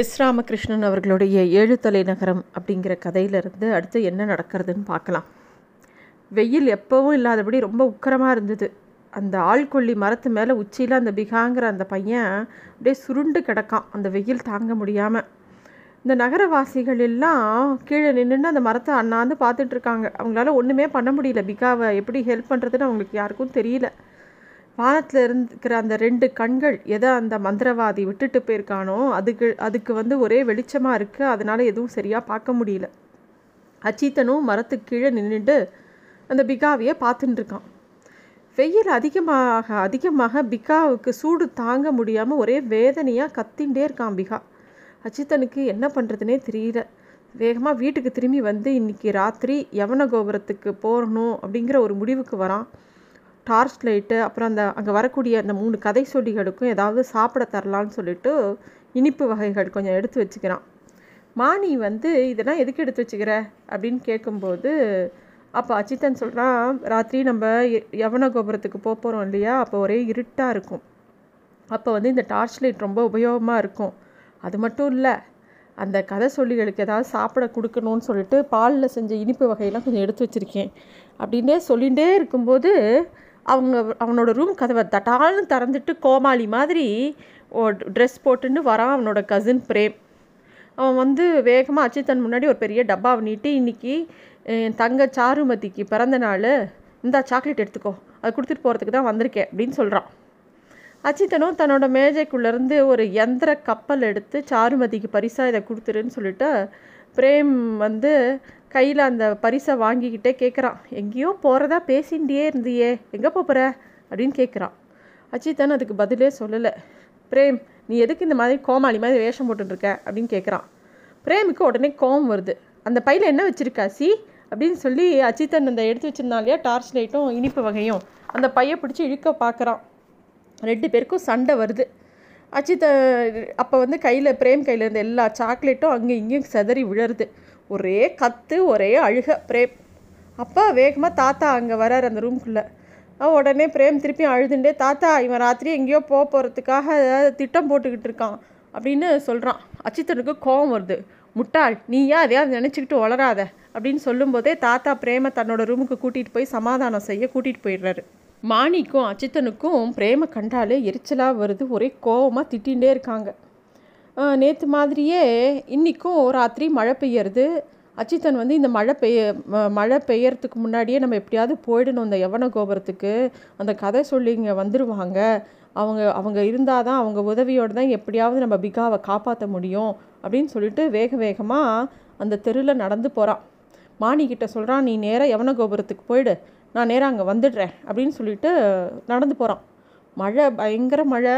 S. Ramakrishnan அவர்களுடைய ஏழு தலைநகரம் அப்படிங்கிற கதையிலிருந்து அடுத்து என்ன நடக்கிறதுன்னு பார்க்கலாம். வெயில் எப்போவும் இல்லாதபடி ரொம்ப உக்கரமாக இருந்தது. அந்த ஆள்கொல்லி மரத்து மேலே உச்சியில் அந்த பிகாங்கிற அந்த பையன் அப்படியே சுருண்டு கிடக்கான். அந்த வெயில் தாங்க முடியாமல் இந்த நகரவாசிகள் எல்லாம் கீழே நின்றுன்னு அந்த மரத்தை அண்ணாந்து பார்த்துட்டு இருக்காங்க. அவங்களால ஒன்றுமே பண்ண முடியல. பிகாவை எப்படி ஹெல்ப் பண்ணுறதுன்னு அவங்களுக்கு யாருக்கும் தெரியல. வானத்தில் இருக்கிற அந்த ரெண்டு கண்கள் எதை அந்த மந்திரவாதி விட்டுட்டு போயிருக்கானோ அதுக்கு அதுக்கு வந்து ஒரே வெளிச்சமாக இருக்குது அதனால் எதுவும் சரியாக பார்க்க முடியல. அச்சீத்தனும் மரத்துக்கு கீழே நின்றுட்டு அந்த பிகாவையே பார்த்துட்டு இருக்கான். வெயில் அதிகமாக அதிகமாக பிகாவுக்கு சூடு தாங்க முடியாமல் ஒரே வேதனையாக கத்தின்ண்டே இருக்கான் பிகா. அச்சித்தனுக்கு என்ன பண்ணுறதுனே தெரியல. வேகமாக வீட்டுக்கு திரும்பி வந்து இன்றைக்கி ராத்திரி யவன கோபுரத்துக்கு போகணும் அப்படிங்கிற ஒரு முடிவுக்கு வரான். டார்ச் லைட்டு அப்புறம் அந்த அங்கே வரக்கூடிய அந்த மூணு கதை சொல்லிகளுக்கும் ஏதாவது சாப்பிட தரலான்னு சொல்லிட்டு இனிப்பு வகைகள் கொஞ்சம் எடுத்து வச்சுக்கிறான். மாணி வந்து இதெல்லாம் எதுக்கு எடுத்து வச்சுக்கிற? அப்படின்னு கேட்கும்போது அப்போ அச்சித்தன் சொல்கிறான் ராத்திரி நம்ம யவன கோபுரத்துக்கு போக போகிறோம் இல்லையா? அப்போ ஒரே இருட்டாக இருக்கும். அப்போ வந்து இந்த டார்ச் லைட் ரொம்ப உபயோகமாக இருக்கும். அது மட்டும் இல்லை அந்த கதை சொல்லிகளுக்கு ஏதாவது சாப்பிட கொடுக்கணும்னு சொல்லிட்டு பாலில் செஞ்ச இனிப்பு வகையெல்லாம் கொஞ்சம் எடுத்து வச்சுருக்கேன். அப்படின்னே சொல்லிகிட்டே இருக்கும்போது அவங்க அவனோட ரூம் கதவை தட்டால்னு திறந்துட்டு கோமாளி மாதிரி ட்ரெஸ் போட்டுன்னு வரான் அவனோட கசின் பிரேம். அவன் வந்து வேகமாக அச்சித்தன் முன்னாடி ஒரு பெரிய டப்பாவை நீட்டி இன்றைக்கி என் தங்க சாருமதிக்கு பிறந்த நாள் இந்த சாக்லேட் எடுத்துக்கோ அது கொடுத்துட்டு போகிறதுக்கு தான் வந்திருக்கேன் அப்படின்னு சொல்கிறான் அச்சித்தனும் தன்னோட மேஜைக்குள்ளேருந்து ஒரு எந்திர கப்பல் எடுத்து சாருமதிக்கு பரிசாக இதை கொடுத்துருன்னு சொல்லிட்டு பிரேம் வந்து கையில் அந்த பரிசை வாங்கிக்கிட்டே கேட்குறான் எங்கேயோ போகிறதா பேசிகிட்டே இருந்தியே. எங்கே போகிற அப்படின்னு கேட்குறான் அஜித்தன் அதுக்கு பதிலே சொல்லலை. பிரேம் நீ எதுக்கு இந்த மாதிரி கோமாளி மாதிரி வேஷம் போட்டுருக்க அப்படின்னு கேட்குறான் பிரேமுக்கு உடனே கோவம் வருது. அந்த பையில் என்ன வச்சுருக்கா சி? அப்படின்னு சொல்லி அச்சித்தன் அந்த எடுத்து வச்சிருந்தான் இல்லையா டார்ச் லைட்டும் இனிப்பு வகையும் அந்த பையை பிடிச்சி இழுக்க பார்க்குறான் ரெண்டு பேருக்கும் சண்டை வருது. அச்சித்த அப்போ வந்து கையில் பிரேம் கையில் இருந்த எல்லா சாக்லேட்டும் அங்கே இங்கேயும் செதறி விழருது. ஒரே கத்து ஒரே அழுக பிரேம் அப்பா வேகமாக தாத்தா அங்கே வரார் அந்த ரூம்குள்ளே உடனே பிரேம் திருப்பி அழுதுண்டே தாத்தா இவன் ராத்திரி எங்கேயோ போக போகிறதுக்காக ஏதாவது திட்டம் போட்டுக்கிட்டு இருக்கான் அப்படின்னு சொல்கிறான் அச்சித்தனுக்கு கோபம் வருது. முட்டாள் நீயா அதையாவது நினச்சிக்கிட்டு வளராத அப்படின்னு சொல்லும்போதே தாத்தா பிரேம தன்னோட ரூமுக்கு கூட்டிகிட்டு போய் சமாதானம் செய்ய கூட்டிகிட்டு போயிடுறாரு. மாணிக்கும் அச்சித்தனுக்கும் பிரேம கண்டாலே எரிச்சலாக வருது. ஒரே கோபமாக திட்டிகிட்டே இருக்காங்க. நேற்று மாதிரியே இன்றைக்கும் ராத்திரி மழை பெய்யறது. அச்சித்தன் வந்து இந்த மழை பெய்ய மழை பெய்யறதுக்கு முன்னாடியே நம்ம எப்படியாவது போயிடணும் இந்த யவன கோபுரத்துக்கு அந்த கதை சொல்லி இங்கே வந்துடுவாங்க அவங்க அவங்க இருந்தால் தான் அவங்க உதவியோடு தான் எப்படியாவது நம்ம பிகாவை காப்பாற்ற முடியும் அப்படின்னு சொல்லிட்டு வேக வேகமாக அந்த தெருவில் நடந்து போகிறான் மாணிக்கிட்ட சொல்கிறான் நீ நேராக யவன கோபுரத்துக்கு போயிடு. நான் நேராக அங்கே வந்துடுறேன். அப்படின்னு சொல்லிட்டு நடந்து போகிறான் மழை பயங்கர மழை.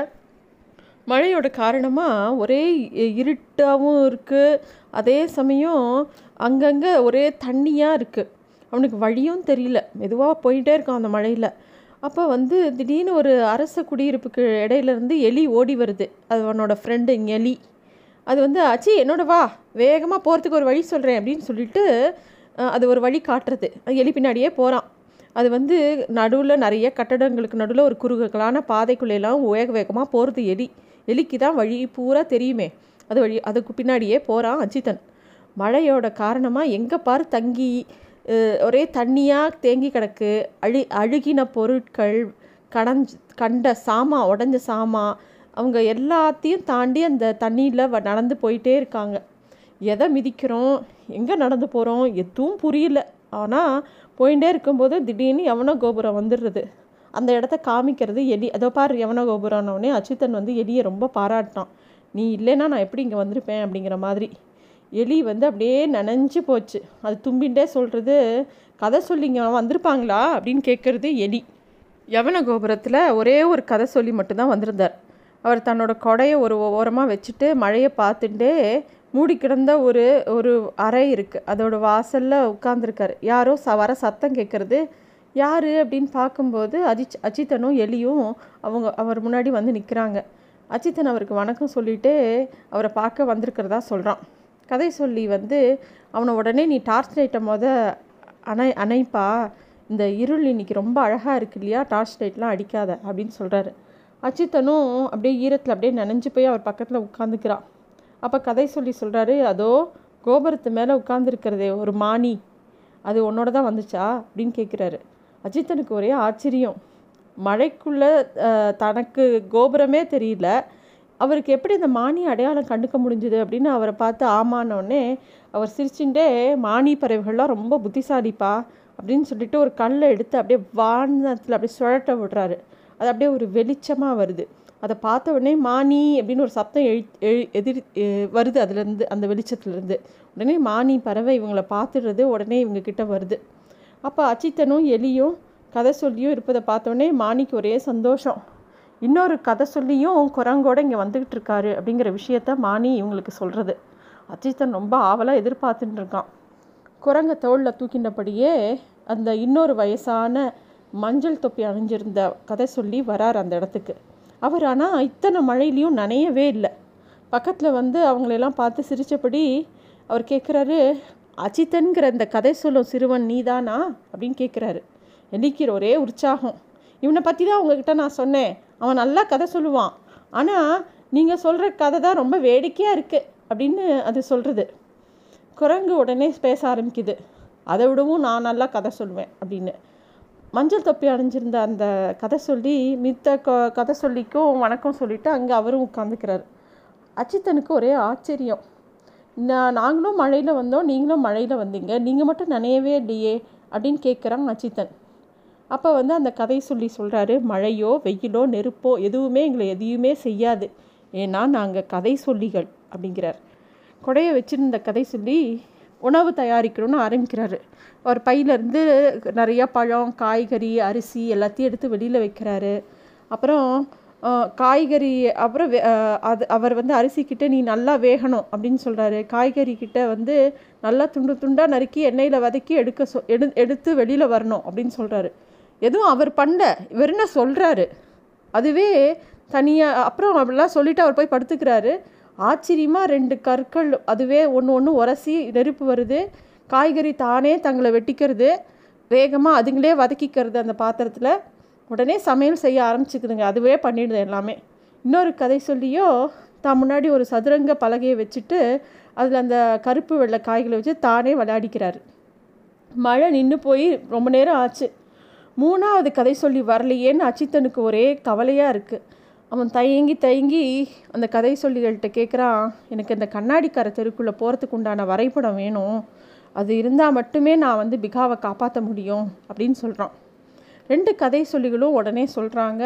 மழையோட காரணமாக ஒரே இருட்டாகவும் இருக்குது அதே சமயம் அங்கங்கே ஒரே தண்ணியாக இருக்குது அவனுக்கு வழியும் தெரியல. மெதுவாக போயிட்டே இருக்கான் அந்த மழையில். அப்போ வந்து திடீர்னு ஒரு அரச குடியிருப்புக்கு இடையிலேருந்து எலி ஓடி வருது. அது அவனோட ஃப்ரெண்டு எலி. அது வந்து ஆச்சு என்னோட வா வேகமாக போகிறதுக்கு ஒரு வழி சொல்கிறேன் அப்படின்னு சொல்லிட்டு அது ஒரு வழி காட்டுறது. எலி பின்னாடியே போகிறான் அது வந்து நடுவில் நிறைய கட்டடங்களுக்கு நடுவில் ஒரு குறுகலான பாதைக்குள்ளெல்லாம் வேக வேகமாக போகிறது எலி. எலிக்கு தான் வழி பூரா தெரியுமே. அது வழி அதுக்கு பின்னாடியே போகிறான் அஜித்தன். மழையோட காரணமாக எங்கே பார் தங்கி ஒரே தண்ணியாக தேங்கி கிடக்கு. அழு அழுகின பொருட்கள் கடஞ்சு கண்ட சாமா உடஞ்ச சாமா அவங்க எல்லாத்தையும் தாண்டி அந்த தண்ணியில் நடந்து போயிட்டே இருக்காங்க. எதை மிதிக்கிறோம்? எங்கே நடந்து போகிறோம் எதுவும் புரியல. ஆனால் போயிட்டே இருக்கும்போது திடீர்னு எவனோ கோபுரம் வந்துடுறது. அந்த இடத்த காமிக்கிறது எலி அதோ பார் யவன கோபுரானோடனே அச்சுத்தன் வந்து எலியை ரொம்ப பாராட்டினான். நீ இல்லைன்னா நான் எப்படி இங்கே வந்திருப்பேன்? அப்படிங்கிற மாதிரி. எலி வந்து அப்படியே நனைஞ்சு போச்சு. அது தும்பின்ண்டே சொல்கிறது கதை சொல்லிங்க வந்திருப்பாங்களா? அப்படின்னு கேட்குறது எலி. யவன கோபுரத்தில் ஒரே ஒரு கதை சொல்லி மட்டும்தான் வந்திருந்தார். அவர் தன்னோட கொடையை ஒரு ஓரமாக வச்சுட்டு மழையை பார்த்துட்டே மூடி கிடந்த ஒரு ஒரு அறை இருக்குது அதோட வாசலில் உட்காந்துருக்காரு யாரோ ச வர சத்தம் கேட்குறது யார் அப்படின்னு பார்க்கும்போது அஜித் அஜித்தனும் எலியும் அவங்க அவர் முன்னாடி வந்து நிற்கிறாங்க அஜித்தன் அவருக்கு வணக்கம் சொல்லிவிட்டு அவரை பார்க்க வந்திருக்கிறதா சொல்கிறான் கதை சொல்லி வந்து அவனை உடனே நீ டார்ச் லைட்டை மொத அணை அணைப்பா. இந்த இருள் இன்னைக்கு ரொம்ப அழகாக இருக்கு இல்லையா? டார்ச் லைட்லாம் அடிக்காத அப்படின்னு சொல்கிறாரு அச்சித்தனும் அப்படியே ஈரத்தில் அப்படியே நனைஞ்சு போய் அவர் பக்கத்தில் உட்காந்துக்கிறான் அப்போ கதை சொல்லி சொல்கிறாரு அதோ கோபுரத்து மேலே உட்காந்துருக்கிறதே ஒரு மானி அது உன்னோட தான் வந்துச்சா? அப்படின்னு கேட்குறாரு அஜித்தனுக்கு ஒரே ஆச்சரியம். மழைக்குள்ளே தனக்கு கோபுரமே தெரியல. அவருக்கு எப்படி இந்த மானி அடையாளம் கண்டுக்க முடிஞ்சுது அப்படின்னு அவரை பார்த்து ஆமானோடனே அவர் சிரிச்சுட்டே மானி பறவைகள்லாம் ரொம்ப புத்திசாலிப்பா அப்படின்னு சொல்லிட்டு ஒரு கல்லை எடுத்து அப்படியே வானத்தில் அப்படியே சுழட்ட விடுறாரு. அது அப்படியே ஒரு வெளிச்சமாக வருது. அதை பார்த்த உடனே மானி அப்படின்னு ஒரு சத்தம் எழு எழு எதிர் வருது அதுலேருந்து அந்த வெளிச்சத்துலேருந்து உடனே மானி பறவை இவங்களை பார்த்துடுறது உடனே இவங்க கிட்ட வருது. அப்போ அச்சித்தனும் எலியும் கதை சொல்லியும் இருப்பதை பார்த்தோன்னே மாணிக்கு ஒரே சந்தோஷம். இன்னொரு கதை சொல்லியும் குரங்கோட இங்கே வந்துக்கிட்டு இருக்காரு அப்படிங்கிற விஷயத்த மாணி இவங்களுக்கு சொல்கிறது அச்சித்தன் ரொம்ப ஆவலாக எதிர்பார்த்துட்டு இருக்கான். குரங்க தோளில் தூக்கினபடியே அந்த இன்னொரு வயசான மஞ்சள் தொப்பி அணிஞ்சிருந்த கதை சொல்லி வரார் அந்த இடத்துக்கு. அவர் ஆனால் இத்தனை மழையிலையும் நனையவே இல்லை. பக்கத்தில் வந்து அவங்களெல்லாம் பார்த்து சிரித்தபடி அவர் கேட்குறாரு அஜித்தன்கிற இந்த கதை சொல்லும் சிறுவன் நீதானா அப்படின்னு கேட்குறாரு எலிக்கிற ஒரே உற்சாகம். இவனை பற்றி தான் உங்ககிட்ட நான் சொன்னேன். அவன் நல்லா கதை சொல்லுவான். ஆனால் நீங்கள் சொல்கிற கதை தான் ரொம்ப வேடிக்கையாக இருக்குது அப்படின்னு அது சொல்கிறது குரங்கு உடனே பேச ஆரம்பிக்குது. அதை விடவும் நான் நல்லா கதை சொல்லுவேன் அப்படின்னு. மஞ்சள் தொப்பி அணிஞ்சிருந்த அந்த கதை சொல்லி மித்த கதை சொல்லிக்கும் வணக்கம் சொல்லிவிட்டு அங்கே அவரும் உட்காந்துக்கிறார் அச்சித்தனுக்கு ஒரே ஆச்சரியம். நான் நாங்களும் மழையில் வந்தோம். நீங்களும் மழையில் வந்தீங்க. நீங்கள் மட்டும் நினையவே இல்லையே அப்படின்னு கேட்குறான் அச்சித்தன் அப்போ வந்து அந்த கதை சொல்லி சொல்கிறாரு மழையோ வெயிலோ நெருப்போ எதுவுமே எங்களை எதையுமே செய்யாது. ஏன்னா நாங்கள் கதை சொல்லிகள் அப்படிங்கிறார். கொடையை வச்சுருந்த கதை சொல்லி உணவு தயாரிக்கணும்னு ஆரம்பிக்கிறாரு. அவர் பையிலேருந்து நிறையா பழம் காய்கறி அரிசி எல்லாத்தையும் எடுத்து வெளியில் வைக்கிறாரு. அப்புறம் காய்கறி அப்புறம் அது அவர் வந்து அரிசிக்கிட்ட நீ நல்லா வேகணும் அப்படின்னு சொல்கிறாரு காய்கறி கிட்ட வந்து நல்லா துண்டு துண்டாக நறுக்கி எண்ணெயில் வதக்கி எடுக்க சொ எடு எடுத்து வெளியில் வரணும் அப்படின்னு சொல்கிறாரு எதுவும் அவர் பண்ண இவர் என்ன சொல்கிறாரு அதுவே தனியாக அப்புறம் அப்படிலாம் சொல்லிவிட்டு அவர் போய் படுத்துக்கிறாரு. ஆச்சரியமாக ரெண்டு கற்கள் அதுவே ஒன்று ஒன்று உரசி நெருப்பு வருது. காய்கறி தானே தங்களை வெட்டிக்கிறது. வேகமாக அதுங்களே வதக்கிக்கிறது அந்த பாத்திரத்தில். உடனே சமையல் செய்ய ஆரம்பிச்சுக்குதுங்க. அதுவே பண்ணிடுது எல்லாமே. இன்னொரு கதை சொல்லியோ தான் முன்னாடி ஒரு சதுரங்க பலகையை வச்சுட்டு அதில் அந்த கருப்பு வெள்ளை காய்களை வச்சு தானே விளையாடிக்கிறாரு. மழை நின்று போய் ரொம்ப நேரம் ஆச்சு. மூணாவது கதை சொல்லி வரலையேன்னு அச்சித்தனுக்கு ஒரே கவலையாக இருக்குது அவன் தயங்கி தயங்கி அந்த கதை சொல்லிகள்கிட்ட கேட்குறான் எனக்கு இந்த கண்ணாடிக்கார தெருக்குள்ளே போகிறதுக்கு உண்டான வரைபடம் வேணும். அது இருந்தால் மட்டுமே நான் வந்து பிகாவை காப்பாற்ற முடியும் அப்படின்னு சொல்கிறான் ரெண்டு கதை சொல்லிகளும் உடனே சொல்கிறாங்க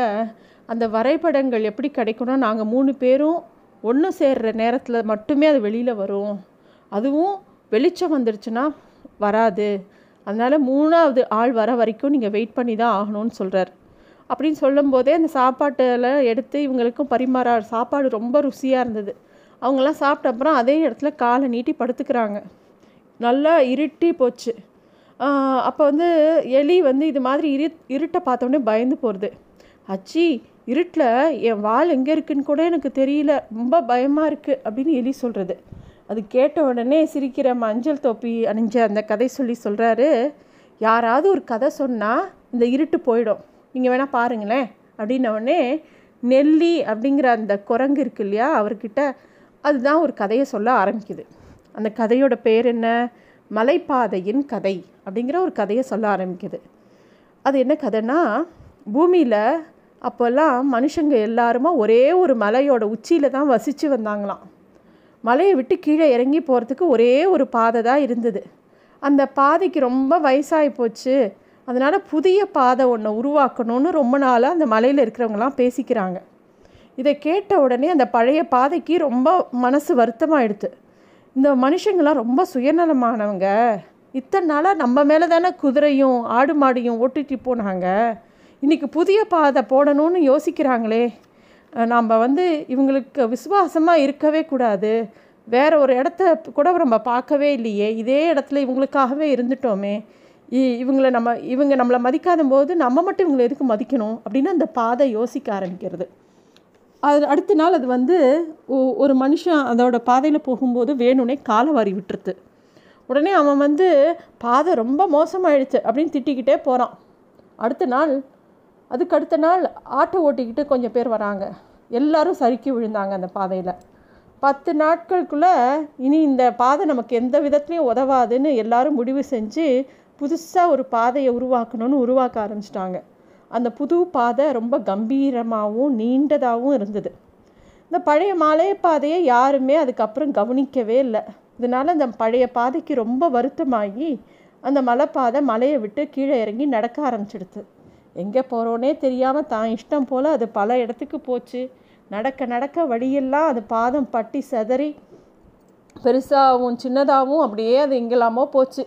அந்த வரைபடங்கள் எப்படி கிடைக்கணும் நாங்கள் மூணு பேரும் ஒன்று சேர்கிற நேரத்தில் மட்டுமே அது வெளியில் வரும். அதுவும் வெளிச்சம் வந்துருச்சுன்னா வராது. அதனால் மூணாவது ஆள் வர வரைக்கும் நீங்கள் வெயிட் பண்ணி தான் ஆகணும்னு சொல்கிறார் அப்படின்னு சொல்லும்போதே அந்த சாப்பாட்டில் எடுத்து இவங்களுக்கும் பரிமாற சாப்பாடு ரொம்ப ருசியாக இருந்தது. அவங்களாம் சாப்பிட்ட அப்புறம் அதே இடத்துல காலை நீட்டி படுத்துக்கிறாங்க. நல்லா இருட்டி போச்சு. அப்போ வந்து எலி வந்து இது மாதிரி இரு இருட்டை பார்த்தோன்னே பயந்து போகிறது அச்சி இருட்டில் என் வால் எங்கே இருக்குன்னு கூட எனக்கு தெரியல. ரொம்ப பயமாக இருக்குது அப்படின்னு எலி சொல்கிறது அது கேட்ட உடனே சிரிக்கிற மஞ்சள் தொப்பி அணிஞ்ச அந்த கதை சொல்லி சொல்கிறாரு யாராவது ஒரு கதை சொன்னால் இந்த இருட்டு போயிடும். நீங்கள் வேணால் பாருங்களேன் அப்படின்னவுடனே நெல்லி அப்படிங்கிற அந்த குரங்கு இருக்கு இல்லையா அவர்கிட்ட அதுதான் ஒரு கதையை சொல்ல ஆரம்பிக்குது. அந்த கதையோட பேர் என்ன? மலைப்பாதையின் கதை அப்படிங்கிற ஒரு கதையை சொல்ல ஆரம்பிக்குது. அது என்ன கதைன்னா பூமியில் அப்போல்லாம் மனுஷங்க எல்லாருமா ஒரே ஒரு மலையோட உச்சியில் தான் வசித்து வந்தாங்களாம். மலையை விட்டு கீழே இறங்கி போகிறதுக்கு ஒரே ஒரு பாதை தான் இருந்தது. அந்த பாதைக்கு ரொம்ப வயசாகி போச்சு. அதனால் புதிய பாதை ஒன்று உருவாக்கணும்னு ரொம்ப நாளாக அந்த மலையில் இருக்கிறவங்களாம் பேசிக்கிறாங்க. இதை கேட்ட உடனே அந்த பழைய பாதைக்கு ரொம்ப மனசு வருத்தமாகிடுது இந்த மனுஷங்களாம் ரொம்ப சுயநலமானவங்க. இத்தனை நாளாக நம்ம மேலே தானே குதிரையும் ஆடு மாடியும் ஓட்டிட்டு போனாங்க. இன்றைக்கி புதிய பாதை போடணும்னு யோசிக்கிறாங்களே. நாம் வந்து இவங்களுக்கு விசுவாசமாக இருக்கவே கூடாது. வேற ஒரு இடத்த கூட நம்ம பார்க்கவே இல்லையே. இதே இடத்துல இவங்களுக்காகவே இருந்துட்டோமே. இவங்களை நம்ம இவங்க நம்மளை மதிக்காத போது நம்ம மட்டும் இவங்களை எதுக்கு மதிக்கணும் அப்படின்னு அந்த பாதை யோசிக்க ஆரம்பிக்கிறது. அது அடுத்த நாள் அது வந்து ஒரு மனுஷன் அதோட பாதையில் போகும்போது வேணும்னே காலை வாரி விட்டுருது. உடனே அவன் வந்து பாதை ரொம்ப மோசமாயிடுச்சு அப்படின்னு திட்டிக்கிட்டே போகிறான் அடுத்த நாள் அதுக்கு அடுத்த நாள் ஆட்டோ ஓட்டிக்கிட்டு கொஞ்சம் பேர் வராங்க. எல்லாரும் சறுக்கி விழுந்தாங்க அந்த பாதையில். பத்து நாட்களுக்குள்ளே இனி இந்த பாதை நமக்கு எந்த விதத்துலையும் உதவாதுன்னு எல்லாரும் முடிவு செஞ்சு புதுசாக ஒரு பாதையை உருவாக்கணும்னு உருவாக்க ஆரம்பிச்சிட்டாங்க. அந்த புது பாதை ரொம்ப கம்பீரமாகவும் நீண்டதாகவும் இருந்தது. இந்த பழைய மலை பாதையை யாருமே அதுக்கப்புறம் கவனிக்கவே இல்லை. இதனால் அந்த பழைய பாதைக்கு ரொம்ப வருத்தமாகி அந்த மலைப்பாதை மலையை விட்டு கீழே இறங்கி நடக்க ஆரம்பிச்சிடுது எங்கே போகிறோன்னே தெரியாமல் தான் இஷ்டம் போல் அது பல இடத்துக்கு போச்சு. நடக்க நடக்க வழியெல்லாம் அது பாதம் பட்டி செதறி பெருசாகவும் சின்னதாகவும் அப்படியே அது எங்கெல்லாமோ போச்சு.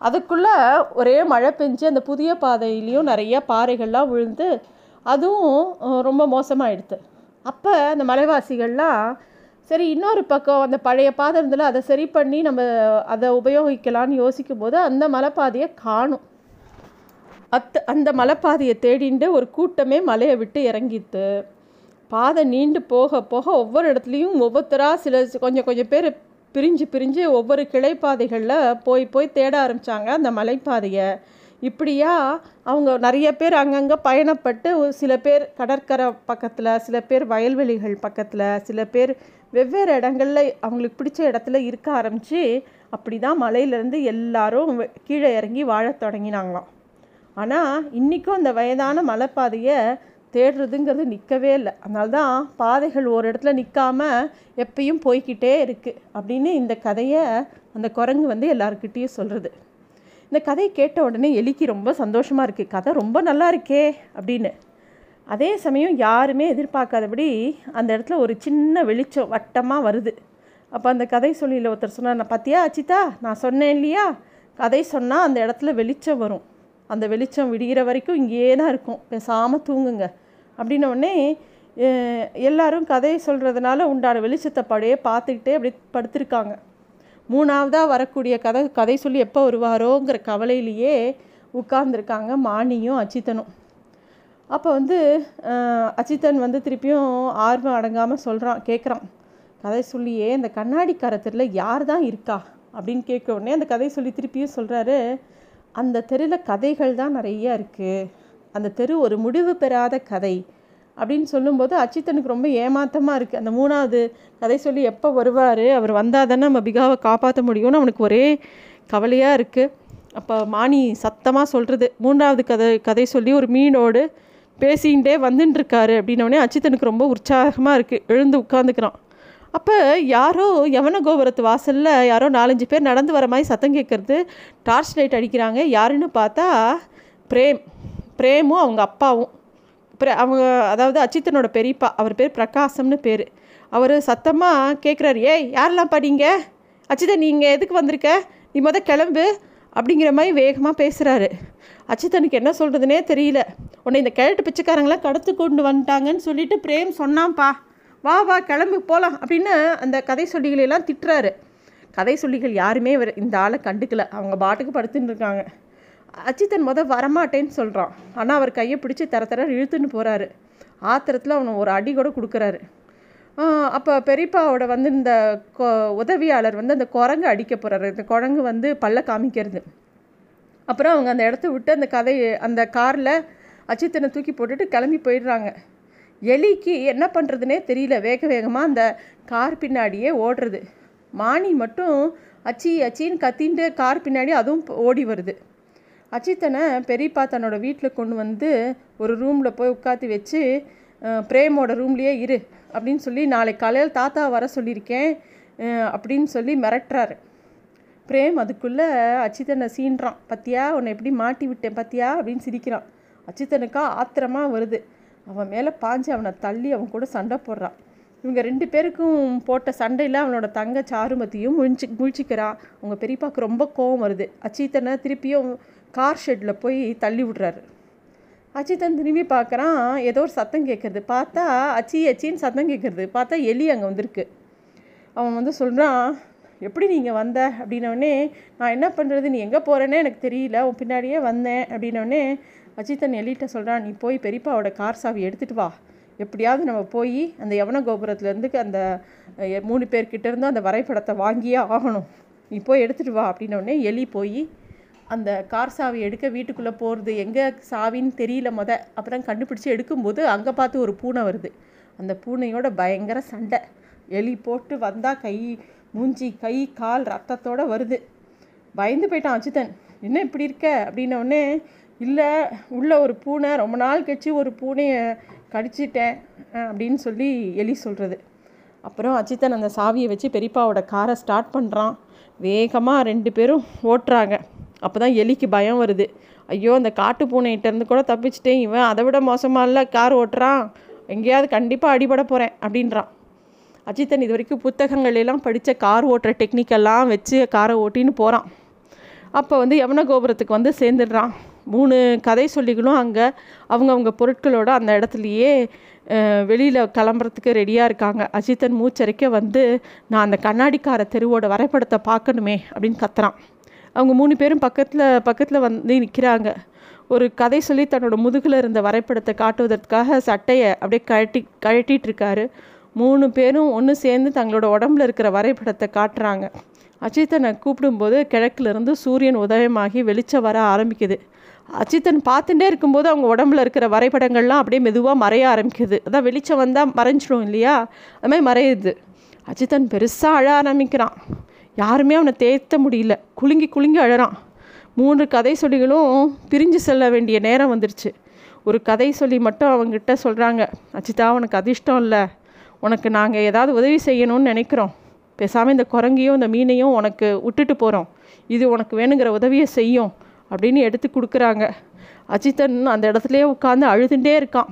அதுக்குள்ளே ஒரே மழை பெஞ்சு அந்த புதிய பாதையிலையும் நிறைய பாறைகள்லாம் விழுந்து அதுவும் ரொம்ப மோசமாகிடுது அப்போ அந்த மலைவாசிகள்லாம் சரி இன்னொரு பக்கம் அந்த பழைய பாதை இருந்தால் அதை சரி பண்ணி நம்ம அதை உபயோகிக்கலான்னு யோசிக்கும் போது அந்த மலைப்பாதையை காணும். அத் அந்த மலைப்பாதையை தேடிண்டு ஒரு கூட்டமே மலையை விட்டு இறங்கித்து பாதை நீண்டு போக போக ஒவ்வொரு இடத்துலையும் ஒவ்வொருத்தராக சில கொஞ்சம் கொஞ்சம் பேர் பிரிஞ்சு பிரிஞ்சு ஒவ்வொரு கிளைப்பாதைகளில் போய் போய் தேட ஆரம்பித்தாங்க அந்த மலைப்பாதையை. இப்படியா அவங்க நிறைய பேர் அங்கங்கே பயணப்பட்டு சில பேர் கடற்கரை பக்கத்தில் சில பேர் வயல்வெளிகள் பக்கத்தில் சில பேர் வெவ்வேறு இடங்களில் அவங்களுக்கு பிடிச்ச இடத்துல இருக்க ஆரம்பித்து அப்படி தான் மலையிலேருந்து எல்லாரும் கீழே இறங்கி வாழ தொடங்கினாங்களாம். ஆனால் இன்றைக்கும் அந்த வயதான மலைப்பாதையை தேடுறதுங்கிறது நிற்கவே இல்லை. அதனால தான் பாதைகள் ஒரு இடத்துல நிற்காம எப்பயும் போய்கிட்டே இருக்குது அப்படின்னு இந்த கதையை அந்த குரங்கு வந்து எல்லாருக்கிட்டேயும் சொல்கிறது இந்த கதையை கேட்ட உடனே எலிக்கு ரொம்ப சந்தோஷமாக இருக்குது கதை ரொம்ப நல்லா இருக்கே அப்படின்னு. அதே சமயம் யாருமே எதிர்பார்க்காதபடி அந்த இடத்துல ஒரு சின்ன வெளிச்சம் வட்டமாக வருது. அப்போ அந்த கதை சொல்லியில் ஒருத்தர் சொன்னார் நான் பார்த்தியா அச்சிதா நான் சொன்னேன் இல்லையா? கதை சொன்னால் அந்த இடத்துல வெளிச்சம் வரும். அந்த வெளிச்சம் விடுகிற வரைக்கும் இங்கேயே தான் இருக்கும். பேசாமல் தூங்குங்க. அப்படின்ன உடனே எல்லாரும் கதையை சொல்கிறதுனால உண்டான வெளிச்சத்தை படையே பார்த்துக்கிட்டே அப்படி படுத்திருக்காங்க. மூணாவதாக வரக்கூடிய கதை கதை சொல்லி எப்போ வருவாரோங்கிற கவலையிலேயே உட்கார்ந்துருக்காங்க மானியும் அச்சித்தனும் அப்போ வந்து அச்சித்தன் வந்து திருப்பியும் ஆர்வம் அடங்காமல் சொல்கிறான் கேட்குறான். கதை சொல்லியே இந்த கண்ணாடி கரத்தில் யார் தான் இருக்கா? அப்படின்னு கேட்க உடனே அந்த கதை சொல்லி திருப்பியும் சொல்கிறாரு அந்த தெருவில் கதைகள் தான் நிறைய இருக்குது அந்த தெரு ஒரு முடிவு பெறாத கதை அப்படின்னு சொல்லும்போது அச்சித்தனுக்கு ரொம்ப ஏமாத்தமாக இருக்குது அந்த மூணாவது கதை சொல்லி எப்போ வருவார்? அவர் வந்தால் தானே நம்ம பிகாவை காப்பாற்ற முடியும்னு அவனுக்கு ஒரே கவலையாக இருக்குது அப்போ மாணி சத்தமாக சொல்கிறது மூன்றாவது கதை கதை சொல்லி ஒரு மீனோடு பேசிகிட்டே வந்துட்டுருக்காரு அப்படின்னோடனே அச்சித்தனுக்கு ரொம்ப உற்சாகமாக இருக்குது எழுந்து உட்காந்துக்கிறான் அப்போ யாரோ யவன கோபுரத்து வாசலில் யாரோ நாலஞ்சு பேர் நடந்து வர மாதிரி சத்தம் கேட்குறது டார்ச் லைட் அடிக்கிறாங்க. யாருன்னு பார்த்தா பிரேம். பிரேமும் அவங்க அப்பாவும். அவங்க அதாவது அச்சித்தனோட பெரியப்பா அவர் பேர் பிரகாசம்னு பேர். அவர் சத்தமாக கேட்குறாரு ஏய் யாரெல்லாம் படிங்க அச்சிதன் நீங்கள் எதுக்கு வந்திருக்க? நீ மொதல் கிளம்பு அப்படிங்கிற மாதிரி வேகமாக பேசுகிறாரு அச்சித்தனுக்கு என்ன சொல்கிறதுனே தெரியல. உன்னை இந்த கிழட்டு பிச்சைக்காரங்களாம் கடத்து கொண்டு வந்துட்டாங்கன்னு சொல்லிட்டு பிரேம் சொன்னான்ப்பா. வா வா கிளம்பு போகலாம் அப்படின்னு அந்த கதை சொல்லிகளெல்லாம் திட்டுறாரு. கதை சொல்லிகள் யாருமே இந்த ஆளை கண்டுக்கல. அவங்க பாட்டுக்கு படுத்துன்னு இருக்காங்க. அச்சித்தன் முத வரமாட்டேன்னு சொல்கிறான் ஆனால் அவர் கையை பிடிச்சி தர தர இழுத்துன்னு போகிறாரு ஆத்திரத்தில் அவனை ஒரு அடி கூட கொடுக்குறாரு. அப்போ பெரியப்பாவோட வந்து இந்த உதவியாளர் வந்து அந்த குரங்கு அடிக்க போகிறாரு இந்த குரங்கு வந்து பல்ல காமிக்கிறது. அப்புறம் அவங்க அந்த இடத்த விட்டு அந்த கதை அந்த காரில் அச்சித்தனை தூக்கி போட்டுட்டு கிளம்பி போயிடுறாங்க. எலிக்கு என்ன பண்ணுறதுனே தெரியல. வேக வேகமாக அந்த கார் பின்னாடியே ஓடுறது. மானி மட்டும் அச்சி அச்சின்னு கத்தின்ட்டு கார் பின்னாடி அதுவும் ஓடி வருது. அச்சித்தனை பெரியப்பா தன்னோட வீட்டில் கொண்டு வந்து ஒரு ரூமில் போய் உட்காந்து வச்சு பிரேமோட ரூம்லேயே இரு அப்படின்னு சொல்லி நாளைக்கு காலையில் தாத்தா வர சொல்லியிருக்கேன் அப்படின்னு சொல்லி மிரட்டுறாரு. பிரேம் அதுக்குள்ளே அச்சித்தனை சீன்றான். பத்தியா உன்னை எப்படி மாட்டி விட்டேன் பத்தியா? அப்படின்னு சிரிக்கிறான். அச்சித்தனுக்கா ஆத்திரமாக வருது. அவன் மேலே பாஞ்சு அவனை தள்ளி அவன் கூட சண்டை போடுறான். இவங்க ரெண்டு பேருக்கும் போட்ட சண்டையில் அவனோட தங்க சாருமத்தியும் முழிச்சு முழிச்சிக்கிறான் அவங்க பெரியப்பாவுக்கு ரொம்ப கோவம் வருது. அச்சித்தனை திருப்பியும் கார் ஷெட்டில் போய் தள்ளி விட்றாரு. அச்சித்தன் திரும்பி பார்க்குறான் ஏதோ ஒரு சத்தம் கேட்குறது பார்த்தா அச்சி அச்சின்னு சத்தம் கேட்குறது பார்த்தா எலி அங்கே வந்திருக்கு. அவன் வந்து சொல்கிறான் எப்படி நீங்கள் வந்த? அப்படின்னோடனே நான் என்ன பண்ணுறது நீ எங்கே போகிறேன்னே எனக்கு தெரியல. உன் பின்னாடியே வந்தேன். அப்படின்னோடனே அஜித்தன் எலிட்ட சொல்கிறான் நீ போய் பெரியப்பாவோட கார் சாவி எடுத்துகிட்டு வா. எப்படியாவது நம்ம போய் அந்த யவன கோபுரத்துலேருந்து அந்த மூணு பேர்கிட்ட இருந்து அந்த வரைபடத்தை வாங்கியே ஆகணும். நீ போய் எடுத்துகிட்டு வா. அப்படின்னோடனே எலி போய் அந்த கார் சாவி எடுக்க வீட்டுக்குள்ளே போகிறது எங்கே சாவின்னு தெரியல முத. அப்புறம் கண்டுபிடிச்சி எடுக்கும்போது அங்கே பார்த்து ஒரு பூனை வருது. அந்த பூனையோட பயங்கர சண்டை. எலி போட்டு வந்தால் கை மூஞ்சி கை கால் ரத்தத்தோடு வருது. பயந்து போயிட்டான் அச்சுதன். என்ன இப்படி இருக்க? அப்படின்னோடனே இல்லை உள்ள ஒரு பூனை ரொம்ப நாள் கழிச்சு ஒரு பூனையை கடிச்சிட்டேன் அப்படின்னு சொல்லி எலி சொல்கிறது அப்புறம் அச்சித்தன் அந்த சாவியை வச்சு பெரியப்பாவோட காரை ஸ்டார்ட் பண்ணுறான் வேகமாக ரெண்டு பேரும் ஓட்டுறாங்க. அப்போ தான் எலிக்கு பயம் வருது. ஐயோ அந்த காட்டு பூனைகிட்டேருந்து கூட தப்பிச்சிட்டேன். இவன் அதை விட மோசமாக இல்லை கார் ஓட்டுறான். எங்கேயாவது கண்டிப்பாக அடிபட போகிறேன் அப்படின்றான். அஜித்தன் இது வரைக்கும் புத்தகங்களெல்லாம் படித்த கார் ஓட்டுற டெக்னிக்கெல்லாம் வச்சு காரை ஓட்டின்னு போகிறான் அப்போ வந்து யவன கோபுரத்துக்கு வந்து சேர்ந்துடுறான். மூணு கதை சொல்லிகளும் அங்கே. அவங்கவுங்க பொருட்களோட அந்த இடத்துலையே வெளியில் கிளம்புறதுக்கு ரெடியாக இருக்காங்க. அஜித்தன் மூச்சரிக்க வந்து நான் அந்த கண்ணாடிக்கார தெருவோட வரைபடத்தை பார்க்கணுமே அப்படின்னு கத்துறான். அவங்க மூணு பேரும் பக்கத்தில் பக்கத்தில் வந்து நிற்கிறாங்க ஒரு கதை சொல்லி தன்னோட முதுகில் இருந்த வரைபடத்தை காட்டுவதற்காக சட்டையை அப்படியே கழட்டி கழட்டிகிட்டு இருக்காரு மூணு பேரும் ஒன்று சேர்ந்து தங்களோட உடம்புல இருக்கிற வரைபடத்தை காட்டுறாங்க. அஜித்தனை கூப்பிடும்போது கிழக்கிலிருந்து சூரியன் உதயமாகி வெளிச்சம் வர ஆரம்பிக்குது. அஜித்தன் பார்த்துட்டே இருக்கும்போது அவங்க உடம்புல இருக்கிற வரைபடங்கள்லாம் அப்படியே மெதுவாக மறைய ஆரம்பிக்குது. அதான் வெளிச்சம் வந்தால் மறைஞ்சிடும் இல்லையா? அது மாதிரி மறையுது. அஜித்தன் பெருசாக அழ ஆரம்பிக்கிறான். யாருமே அவனை தேர்த்த முடியல. குலுங்கி குலுங்கி அழறான். மூன்று கதை சொல்லிகளும் பிரிஞ்சு செல்ல வேண்டிய நேரம் வந்துடுச்சு ஒரு கதை சொல்லி மட்டும் அவங்ககிட்ட சொல்கிறாங்க அச்சிதா உனக்கு அதிர்ஷ்டம் இல்லை. உனக்கு நாங்கள் ஏதாவது உதவி செய்யணும்னு நினைக்கிறோம். பேசாமல் இந்த குரங்கையும் இந்த மீனையும் உனக்கு விட்டுட்டு போகிறோம் இது உனக்கு வேணுங்கிற உதவியை செய்யும் அப்படின்னு எடுத்து கொடுக்குறாங்க. அஜித்தன் அந்த இடத்துலையே உட்காந்து அழுதுண்டே இருக்கான்.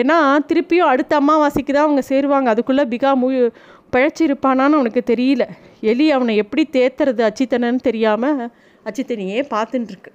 ஏன்னா திருப்பியும் அடுத்த அம்மாவாசிக்கு தான் அவங்க சேருவாங்க. அதுக்குள்ளே பிகா மு பிழைச்சிருப்பானான்னு அவனுக்கு தெரியல. எலி அவனை எப்படி தேத்துறது அச்சித்தனன்னு தெரியாமல் அச்சித்தனையே பார்த்துட்டுருக்கு